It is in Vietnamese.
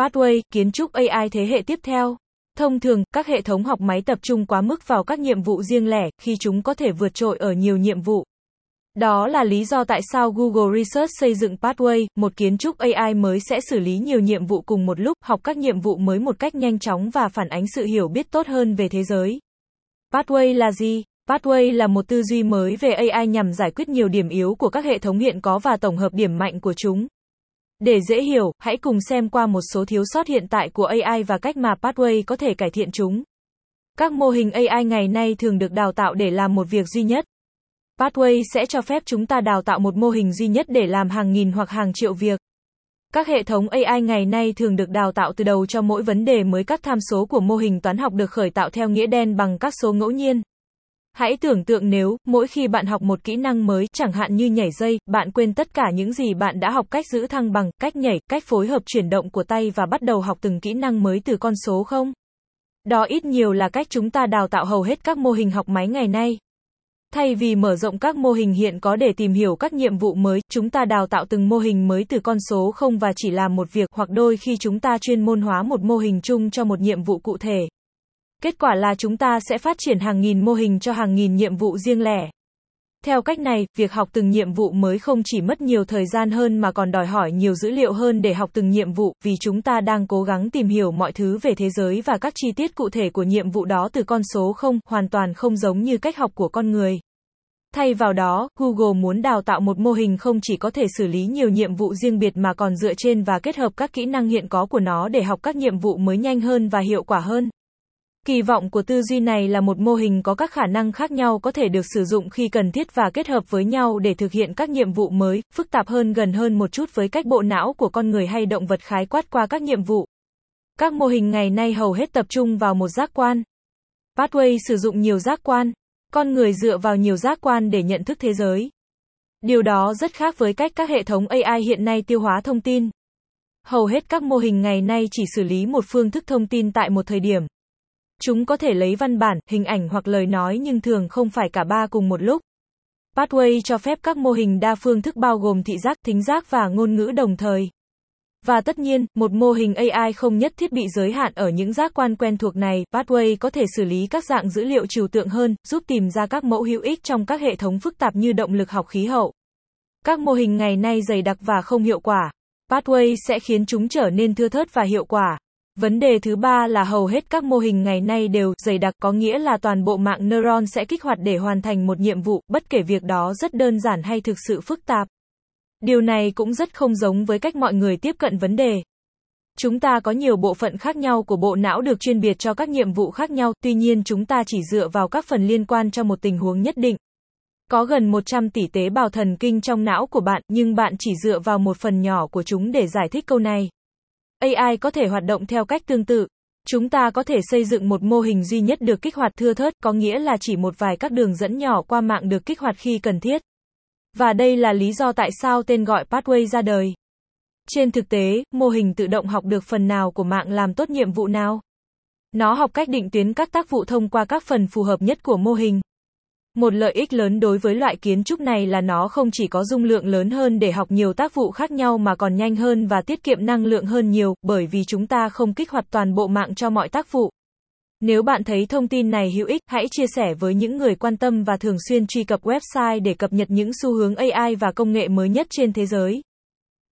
Pathway, kiến trúc AI thế hệ tiếp theo. Thông thường, các hệ thống học máy tập trung quá mức vào các nhiệm vụ riêng lẻ, khi chúng có thể vượt trội ở nhiều nhiệm vụ. Đó là lý do tại sao Google Research xây dựng Pathway, một kiến trúc AI mới sẽ xử lý nhiều nhiệm vụ cùng một lúc, học các nhiệm vụ mới một cách nhanh chóng và phản ánh sự hiểu biết tốt hơn về thế giới. Pathway là gì? Pathway là một tư duy mới về AI nhằm giải quyết nhiều điểm yếu của các hệ thống hiện có và tổng hợp điểm mạnh của chúng. Để dễ hiểu, hãy cùng xem qua một số thiếu sót hiện tại của AI và cách mà Pathway có thể cải thiện chúng. Các mô hình AI ngày nay thường được đào tạo để làm một việc duy nhất. Pathway sẽ cho phép chúng ta đào tạo một mô hình duy nhất để làm hàng nghìn hoặc hàng triệu việc. Các hệ thống AI ngày nay thường được đào tạo từ đầu cho mỗi vấn đề mới các tham số của mô hình toán học được khởi tạo theo nghĩa đen bằng các số ngẫu nhiên. Hãy tưởng tượng nếu, mỗi khi bạn học một kỹ năng mới, chẳng hạn như nhảy dây, bạn quên tất cả những gì bạn đã học cách giữ thăng bằng, cách nhảy, cách phối hợp chuyển động của tay và bắt đầu học từng kỹ năng mới từ con số không? Đó ít nhiều là cách chúng ta đào tạo hầu hết các mô hình học máy ngày nay. Thay vì mở rộng các mô hình hiện có để tìm hiểu các nhiệm vụ mới, chúng ta đào tạo từng mô hình mới từ con số không và chỉ làm một việc hoặc đôi khi chúng ta chuyên môn hóa một mô hình chung cho một nhiệm vụ cụ thể. Kết quả là chúng ta sẽ phát triển hàng nghìn mô hình cho hàng nghìn nhiệm vụ riêng lẻ. Theo cách này, việc học từng nhiệm vụ mới không chỉ mất nhiều thời gian hơn mà còn đòi hỏi nhiều dữ liệu hơn để học từng nhiệm vụ, vì chúng ta đang cố gắng tìm hiểu mọi thứ về thế giới và các chi tiết cụ thể của nhiệm vụ đó từ con số không, hoàn toàn không giống như cách học của con người. Thay vào đó, Google muốn đào tạo một mô hình không chỉ có thể xử lý nhiều nhiệm vụ riêng biệt mà còn dựa trên và kết hợp các kỹ năng hiện có của nó để học các nhiệm vụ mới nhanh hơn và hiệu quả hơn. Kỳ vọng của tư duy này là một mô hình có các khả năng khác nhau có thể được sử dụng khi cần thiết và kết hợp với nhau để thực hiện các nhiệm vụ mới, phức tạp hơn gần hơn một chút với cách bộ não của con người hay động vật khái quát qua các nhiệm vụ. Các mô hình ngày nay hầu hết tập trung vào một giác quan. Pathway sử dụng nhiều giác quan. Con người dựa vào nhiều giác quan để nhận thức thế giới. Điều đó rất khác với cách các hệ thống AI hiện nay tiêu hóa thông tin. Hầu hết các mô hình ngày nay chỉ xử lý một phương thức thông tin tại một thời điểm. Chúng có thể lấy văn bản, hình ảnh hoặc lời nói nhưng thường không phải cả ba cùng một lúc. Pathway cho phép các mô hình đa phương thức bao gồm thị giác, thính giác và ngôn ngữ đồng thời. Và tất nhiên, một mô hình AI không nhất thiết bị giới hạn ở những giác quan quen thuộc này, Pathway có thể xử lý các dạng dữ liệu trừu tượng hơn, giúp tìm ra các mẫu hữu ích trong các hệ thống phức tạp như động lực học khí hậu. Các mô hình ngày nay dày đặc và không hiệu quả. Pathway sẽ khiến chúng trở nên thưa thớt và hiệu quả. Vấn đề thứ ba là hầu hết các mô hình ngày nay đều dày đặc có nghĩa là toàn bộ mạng neuron sẽ kích hoạt để hoàn thành một nhiệm vụ, bất kể việc đó rất đơn giản hay thực sự phức tạp. Điều này cũng rất không giống với cách mọi người tiếp cận vấn đề. Chúng ta có nhiều bộ phận khác nhau của bộ não được chuyên biệt cho các nhiệm vụ khác nhau, tuy nhiên chúng ta chỉ dựa vào các phần liên quan cho một tình huống nhất định. Có gần 100 tỷ tế bào thần kinh trong não của bạn, nhưng bạn chỉ dựa vào một phần nhỏ của chúng để giải thích câu này. AI có thể hoạt động theo cách tương tự. Chúng ta có thể xây dựng một mô hình duy nhất được kích hoạt thưa thớt, có nghĩa là chỉ một vài các đường dẫn nhỏ qua mạng được kích hoạt khi cần thiết. Và đây là lý do tại sao tên gọi Pathway ra đời. Trên thực tế, mô hình tự động học được phần nào của mạng làm tốt nhiệm vụ nào? Nó học cách định tuyến các tác vụ thông qua các phần phù hợp nhất của mô hình. Một lợi ích lớn đối với loại kiến trúc này là nó không chỉ có dung lượng lớn hơn để học nhiều tác vụ khác nhau mà còn nhanh hơn và tiết kiệm năng lượng hơn nhiều, bởi vì chúng ta không kích hoạt toàn bộ mạng cho mọi tác vụ. Nếu bạn thấy thông tin này hữu ích, hãy chia sẻ với những người quan tâm và thường xuyên truy cập website để cập nhật những xu hướng AI và công nghệ mới nhất trên thế giới.